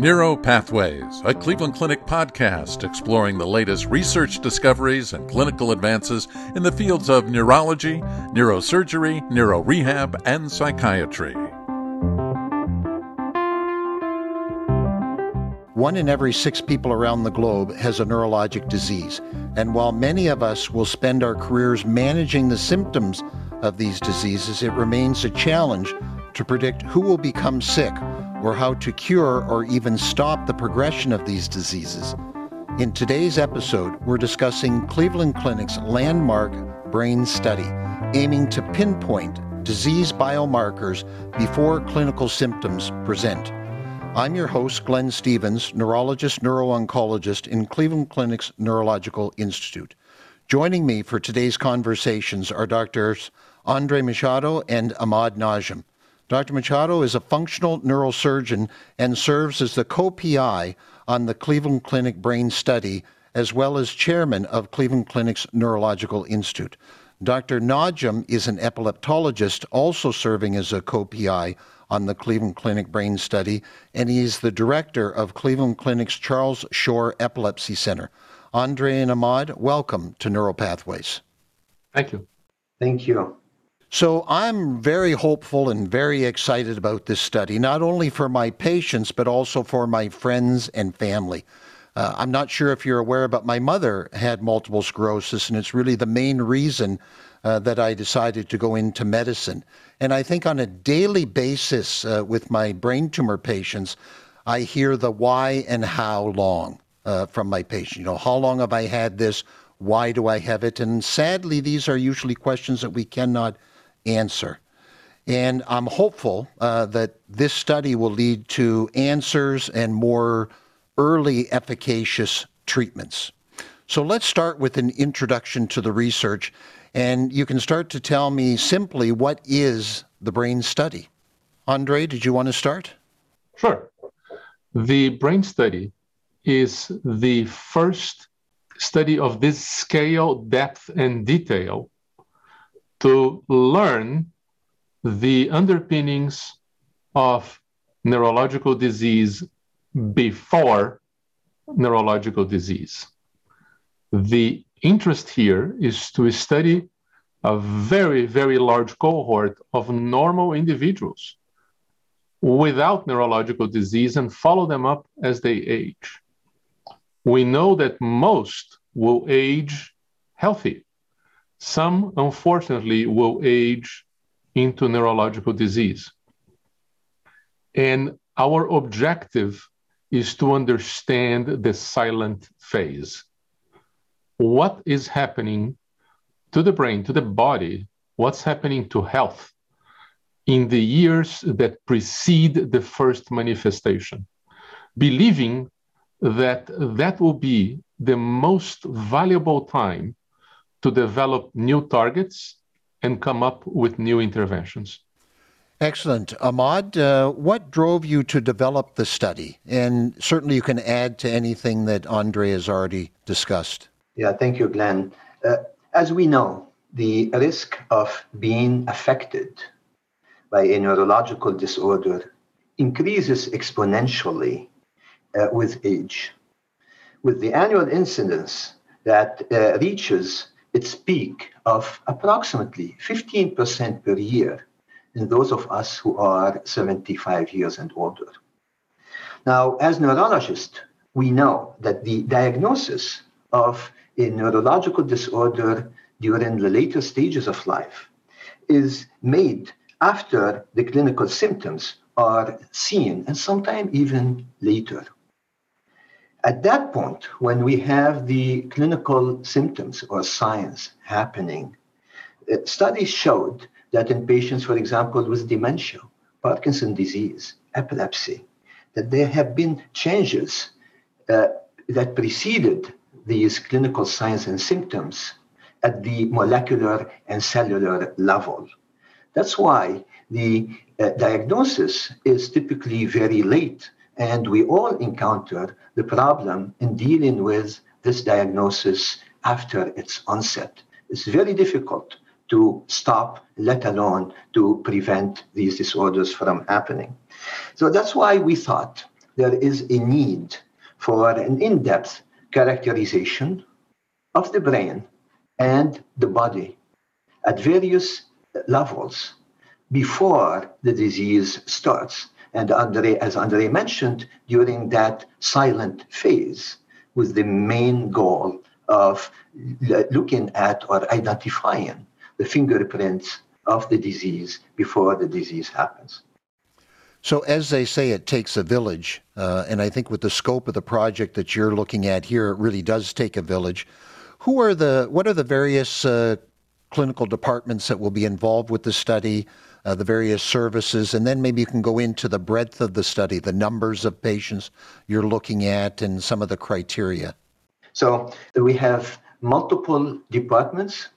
Neuro Pathways, a Cleveland Clinic podcast exploring the latest research discoveries and clinical advances in the fields of neurology, neurosurgery, neurorehab, and psychiatry. One in every six people around the globe has a neurologic disease. And while many of us will spend our careers managing the symptoms of these diseases, it remains a challenge to predict who will become sick or how to cure or even stop the progression of these diseases. In today's episode, we're discussing Cleveland Clinic's landmark brain study, aiming to pinpoint disease biomarkers before clinical symptoms present. I'm your host, Glenn Stevens, neurologist, neuro-oncologist in Cleveland Clinic's Neurological Institute. Joining me for today's conversations are Doctors Andre Machado and Ahmad Najm. Dr. Machado is a functional neurosurgeon and serves as the co-PI on the Cleveland Clinic Brain Study, as well as chairman of Cleveland Clinic's Neurological Institute. Dr. Najm is an epileptologist, also serving as a co-PI on the Cleveland Clinic Brain Study, and he is the director of Cleveland Clinic's Charles Shor Epilepsy Center. Andre and Ahmad, welcome to Neuropathways. Thank you. Thank you. So I'm very hopeful and very excited about this study, not only for my patients, but also for my friends and family. Uh, I'm not sure if you're aware, but my mother had multiple sclerosis, and it's really the main reason uh, that I decided to go into medicine. And I think on a daily basis uh, with my brain tumor patients, I hear the why and how long uh, from my patient. You know, how long have I had this? Why do I have it? And sadly, these are usually questions that we cannot answer. And I'm hopeful uh, that this study will lead to answers and more early efficacious treatments. So let's start with an introduction to the research. And you can start to tell me simply what is the brain study. Andre, did you want to start? Sure. The brain study is the first study of this scale, depth, and detail to learn the underpinnings of neurological disease before neurological disease. The interest here is to study a very, very large cohort of normal individuals without neurological disease and follow them up as they age. We know that most will age healthy. Some, unfortunately, will age into neurological disease. And our objective is to understand the silent phase. What is happening to the brain, to the body? What's happening to health in the years that precede the first manifestation? Believing that that will be the most valuable time to develop new targets and come up with new interventions. Excellent. Ahmad, uh, what drove you to develop the study? And certainly you can add to anything that Andre has already discussed. Yeah, thank you, Glenn. Uh, as we know, the risk of being affected by a neurological disorder increases exponentially uh, with age. With the annual incidence that uh, reaches its peak of approximately 15% per year in those of us who are 75 years and older. Now, as neurologists, we know that the diagnosis of a neurological disorder during the later stages of life is made after the clinical symptoms are seen and sometimes even later. At that point, when we have the clinical symptoms or signs happening, uh, studies showed that in patients, for example, with dementia, Parkinson disease, epilepsy, that there have been changes uh, that preceded these clinical signs and symptoms at the molecular and cellular level. That's why the uh, diagnosis is typically very late and we all encounter the problem in dealing with this diagnosis after its onset. It's very difficult to stop, let alone to prevent these disorders from happening. So that's why we thought there is a need for an in depth characterization of the brain and the body at various levels before the disease starts. And Andre, as Andre mentioned, during that silent phase was the main goal of looking at or identifying the fingerprints of the disease before the disease happens. So, as they say, it takes a village. Uh, and I think with the scope of the project that you're looking at here, it really does take a village. Who are the, what are the various uh, clinical departments that will be involved with the study, uh, the various services, and then maybe you can go into the breadth of the study, the numbers of patients you're looking at, and some of the criteria. So, we have multiple departments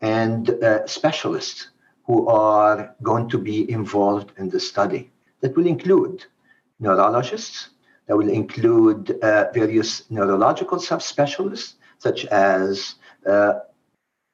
and uh, specialists who are going to be involved in the study that will include neurologists, that will include uh, various neurological subspecialists, such as uh,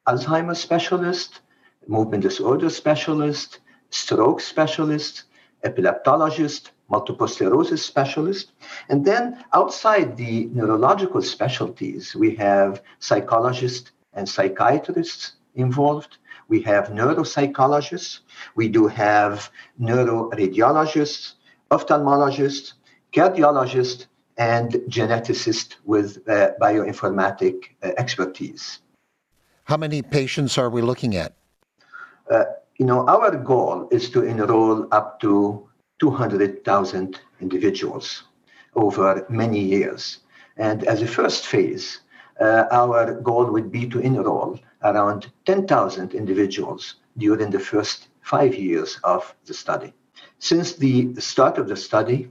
Alzheimer's specialist, movement disorder specialist, stroke specialist, epileptologist, multiple sclerosis specialist. And then outside the neurological specialties, we have psychologists and psychiatrists involved. We have neuropsychologists. We do have neuroradiologists, ophthalmologists, cardiologists, and geneticists with uh, bioinformatic uh, expertise. How many patients are we looking at? Uh, you know, our goal is to enroll up to 200,000 individuals over many years. And as a first phase, uh, our goal would be to enroll around 10,000 individuals during the first five years of the study. Since the start of the study,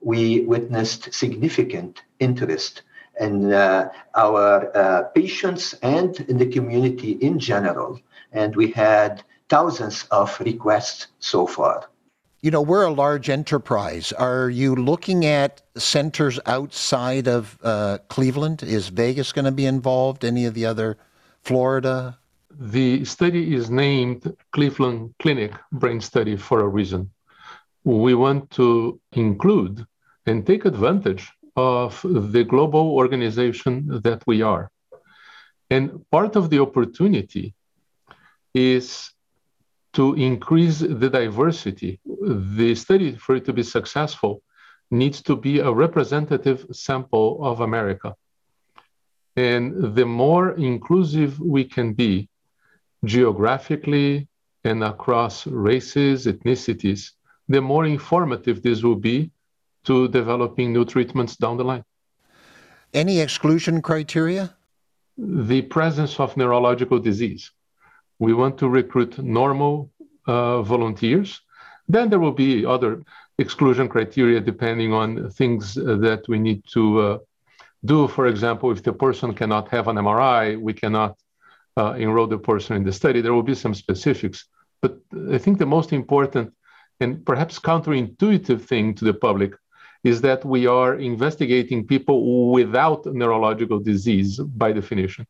we witnessed significant interest in uh, our uh, patients and in the community in general. And we had thousands of requests so far. You know, we're a large enterprise. Are you looking at centers outside of uh, Cleveland? Is Vegas going to be involved? Any of the other Florida? The study is named Cleveland Clinic Brain Study for a reason. We want to include and take advantage of the global organization that we are. And part of the opportunity is to increase the diversity. The study, for it to be successful, needs to be a representative sample of America. And the more inclusive we can be geographically and across races, ethnicities, the more informative this will be to developing new treatments down the line. Any exclusion criteria? The presence of neurological disease. We want to recruit normal uh, volunteers. Then there will be other exclusion criteria depending on things that we need to uh, do. For example, if the person cannot have an MRI, we cannot uh, enroll the person in the study. There will be some specifics. But I think the most important and perhaps counterintuitive thing to the public is that we are investigating people without neurological disease by definition.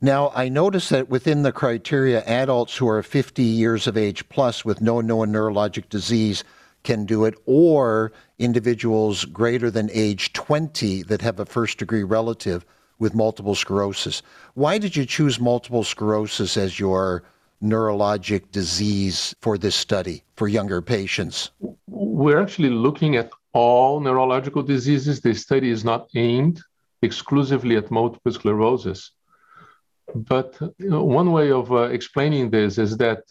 Now, I notice that within the criteria, adults who are 50 years of age plus with no known neurologic disease can do it, or individuals greater than age 20 that have a first degree relative with multiple sclerosis. Why did you choose multiple sclerosis as your neurologic disease for this study for younger patients? We're actually looking at all neurological diseases. This study is not aimed exclusively at multiple sclerosis. But you know, one way of uh, explaining this is that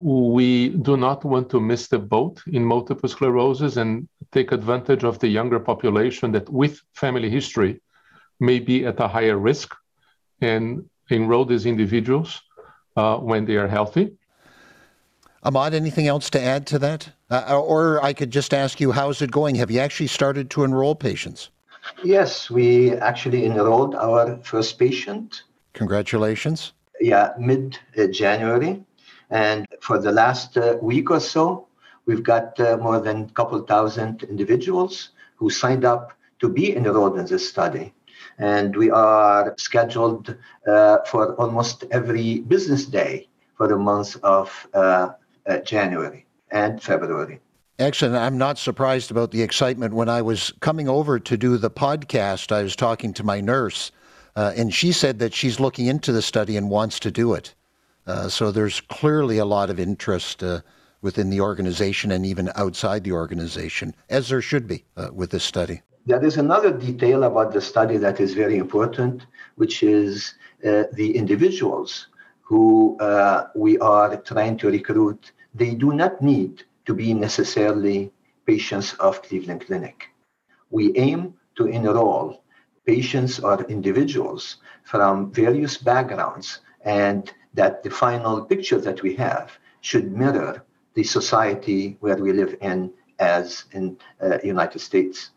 we do not want to miss the boat in multiple sclerosis and take advantage of the younger population that, with family history, may be at a higher risk and enroll these individuals uh, when they are healthy. Ahmad, anything else to add to that? Uh, or I could just ask you, how's it going? Have you actually started to enroll patients? Yes, we actually enrolled our first patient. Congratulations. Yeah, mid January. And for the last uh, week or so, we've got uh, more than a couple thousand individuals who signed up to be enrolled in this study. And we are scheduled uh, for almost every business day for the month of uh, uh, January and February. Excellent. I'm not surprised about the excitement. When I was coming over to do the podcast, I was talking to my nurse, uh, and she said that she's looking into the study and wants to do it. Uh, so there's clearly a lot of interest uh, within the organization and even outside the organization, as there should be uh, with this study. There is another detail about the study that is very important, which is uh, the individuals who uh, we are trying to recruit. They do not need to be necessarily patients of Cleveland Clinic. We aim to enroll patients or individuals from various backgrounds and that the final picture that we have should mirror the society where we live in as in uh, United States.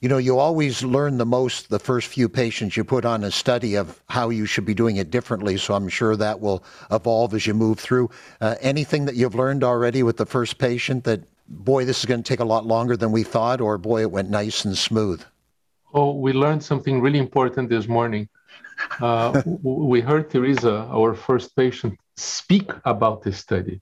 You know, you always learn the most the first few patients you put on a study of how you should be doing it differently. So I'm sure that will evolve as you move through. Uh, anything that you've learned already with the first patient that, boy, this is going to take a lot longer than we thought, or boy, it went nice and smooth? Oh, we learned something really important this morning. Uh, we heard Teresa, our first patient, speak about this study.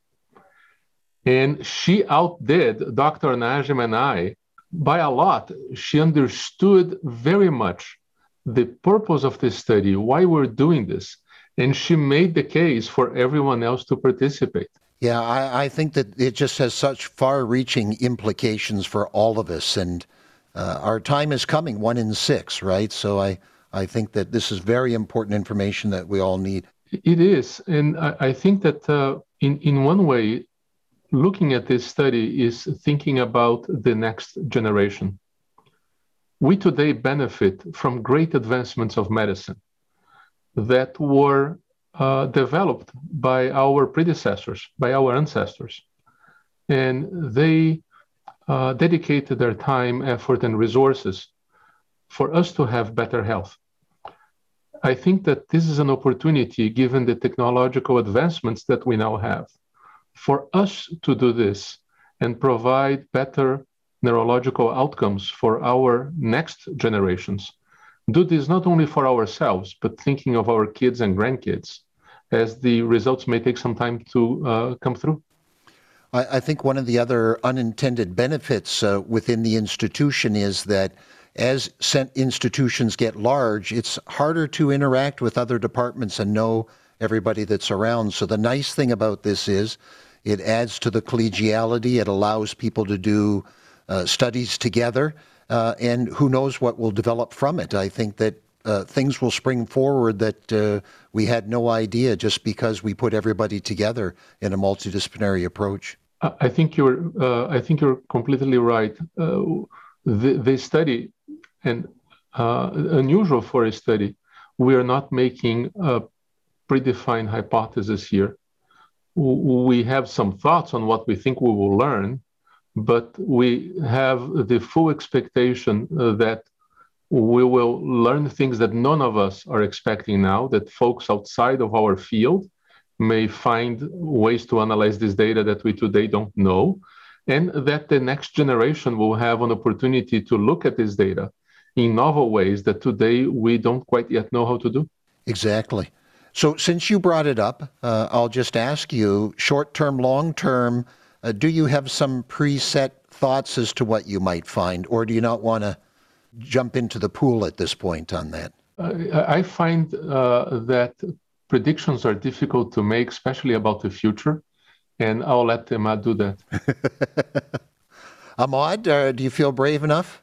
And she outdid Dr. Najm and I by a lot, she understood very much the purpose of this study, why we're doing this, and she made the case for everyone else to participate. Yeah, I, I think that it just has such far reaching implications for all of us. And uh, our time is coming, one in six, right? So I, I think that this is very important information that we all need. It is. And I, I think that uh, in, in one way, looking at this study is thinking about the next generation. We today benefit from great advancements of medicine that were uh, developed by our predecessors, by our ancestors. And they uh, dedicated their time, effort, and resources for us to have better health. I think that this is an opportunity given the technological advancements that we now have for us to do this and provide better neurological outcomes for our next generations, do this not only for ourselves, but thinking of our kids and grandkids, as the results may take some time to uh, come through. I, I, think one of the other unintended benefits uh, within the institution is that as institutions get large, it's harder to interact with other departments and know everybody that's around. So the nice thing about this is it adds to the collegiality. It allows people to do uh, studies together, uh, and who knows what will develop from it. I think that uh, things will spring forward that uh, we had no idea just because we put everybody together in a multidisciplinary approach. I think you're. Uh, I think you're completely right. Uh, the, the study, and unusual for a study, we are not making a predefined hypothesis here we have some thoughts on what we think we will learn, but we have the full expectation uh, that we will learn things that none of us are expecting now, that folks outside of our field may find ways to analyze this data that we today don't know, and that the next generation will have an opportunity to look at this data in novel ways that today we don't quite yet know how to do. Exactly. So, since you brought it up, uh, I'll just ask you short term, long term, uh, do you have some preset thoughts as to what you might find, or do you not want to jump into the pool at this point on that? I find uh, that predictions are difficult to make, especially about the future, and I'll let Ahmad do that. Ahmad, uh, do you feel brave enough?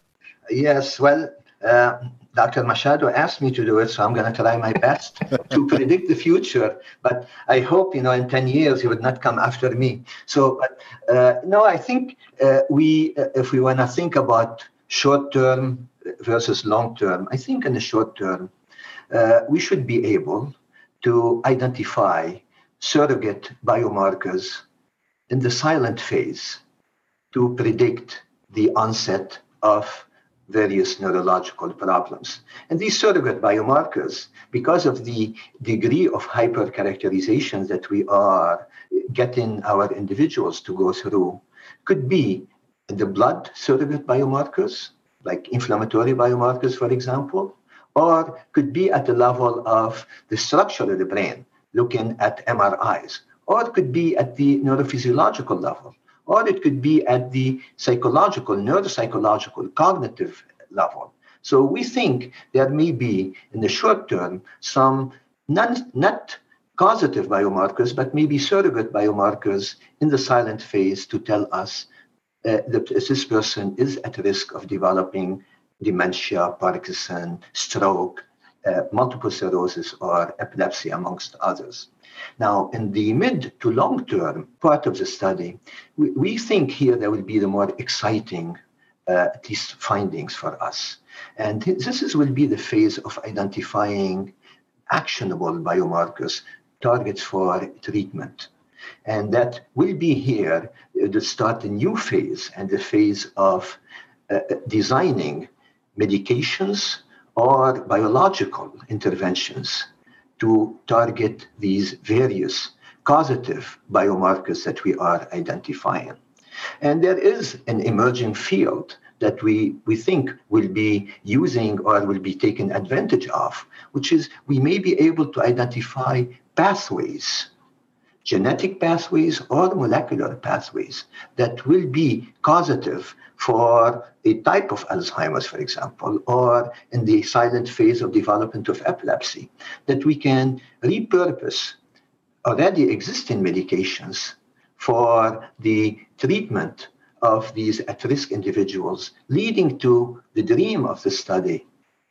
Yes, well, uh, Dr. Machado asked me to do it, so I'm going to try my best to predict the future. But I hope, you know, in 10 years he would not come after me. So, but, uh, no, I think uh, we, uh, if we want to think about short term versus long term, I think in the short term, uh, we should be able to identify surrogate biomarkers in the silent phase to predict the onset of various neurological problems. And these surrogate biomarkers, because of the degree of hypercharacterization that we are getting our individuals to go through, could be the blood surrogate biomarkers, like inflammatory biomarkers, for example, or could be at the level of the structure of the brain, looking at MRIs, or it could be at the neurophysiological level, or it could be at the psychological, neuropsychological, cognitive level. So we think there may be, in the short term, some non, not causative biomarkers, but maybe surrogate biomarkers in the silent phase to tell us uh, that this person is at risk of developing dementia, Parkinson, stroke, uh, multiple sclerosis, or epilepsy, amongst others. Now, in the mid to long term part of the study, we, we think here there will be the more exciting, uh, at least, findings for us. And this is, will be the phase of identifying actionable biomarkers, targets for treatment. And that will be here uh, to start a new phase and the phase of uh, designing medications or biological interventions to target these various causative biomarkers that we are identifying. And there is an emerging field that we, we think will be using or will be taken advantage of, which is we may be able to identify pathways genetic pathways or molecular pathways that will be causative for a type of Alzheimer's, for example, or in the silent phase of development of epilepsy, that we can repurpose already existing medications for the treatment of these at risk individuals, leading to the dream of the study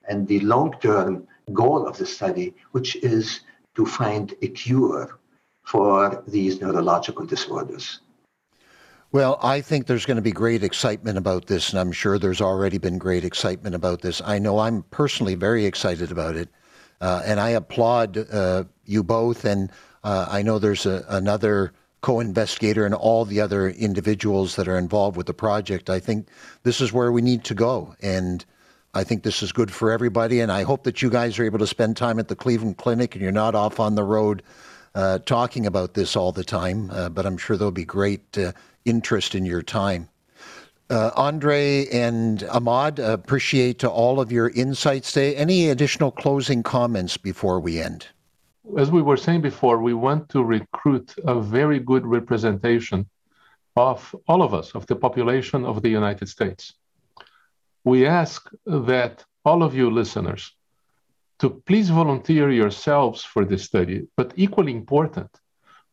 and the long term goal of the study, which is to find a cure for these neurological disorders. Well, I think there's going to be great excitement about this, and I'm sure there's already been great excitement about this. I know I'm personally very excited about it, uh, and I applaud uh, you both. And uh, I know there's a, another co-investigator and all the other individuals that are involved with the project. I think this is where we need to go, and I think this is good for everybody. And I hope that you guys are able to spend time at the Cleveland Clinic and you're not off on the road uh, talking about this all the time, uh, but I'm sure there'll be great uh, interest in your time. Uh, Andre and Ahmad, appreciate all of your insights today. Any additional closing comments before we end? As we were saying before, we want to recruit a very good representation of all of us, of the population of the United States. We ask that all of you listeners to please volunteer yourselves for this study, but equally important,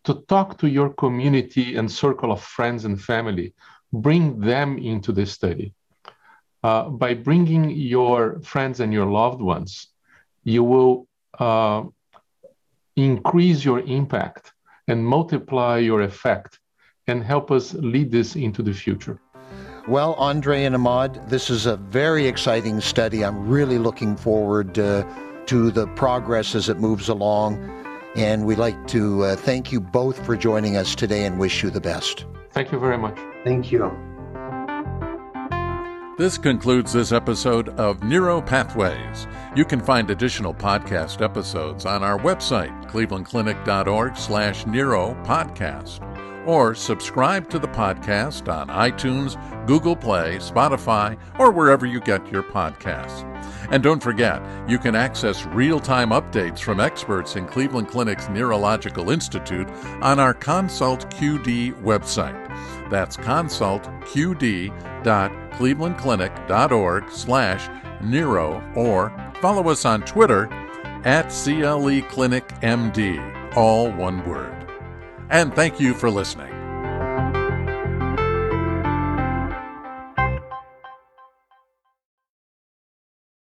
to talk to your community and circle of friends and family. Bring them into this study. Uh, by bringing your friends and your loved ones, you will uh, increase your impact and multiply your effect and help us lead this into the future. Well, Andre and Ahmad, this is a very exciting study. I'm really looking forward uh, to the progress as it moves along. And we'd like to uh, thank you both for joining us today and wish you the best. Thank you very much. Thank you. This concludes this episode of Neuro Pathways. You can find additional podcast episodes on our website, clevelandclinic.org slash neuro podcast or subscribe to the podcast on iTunes, Google Play, Spotify, or wherever you get your podcasts. And don't forget, you can access real time updates from experts in Cleveland Clinic's Neurological Institute on our Consult QD website. That's consultqd.clevelandclinic.org slash neuro or follow us on Twitter at CLE Clinic MD, all one word and thank you for listening.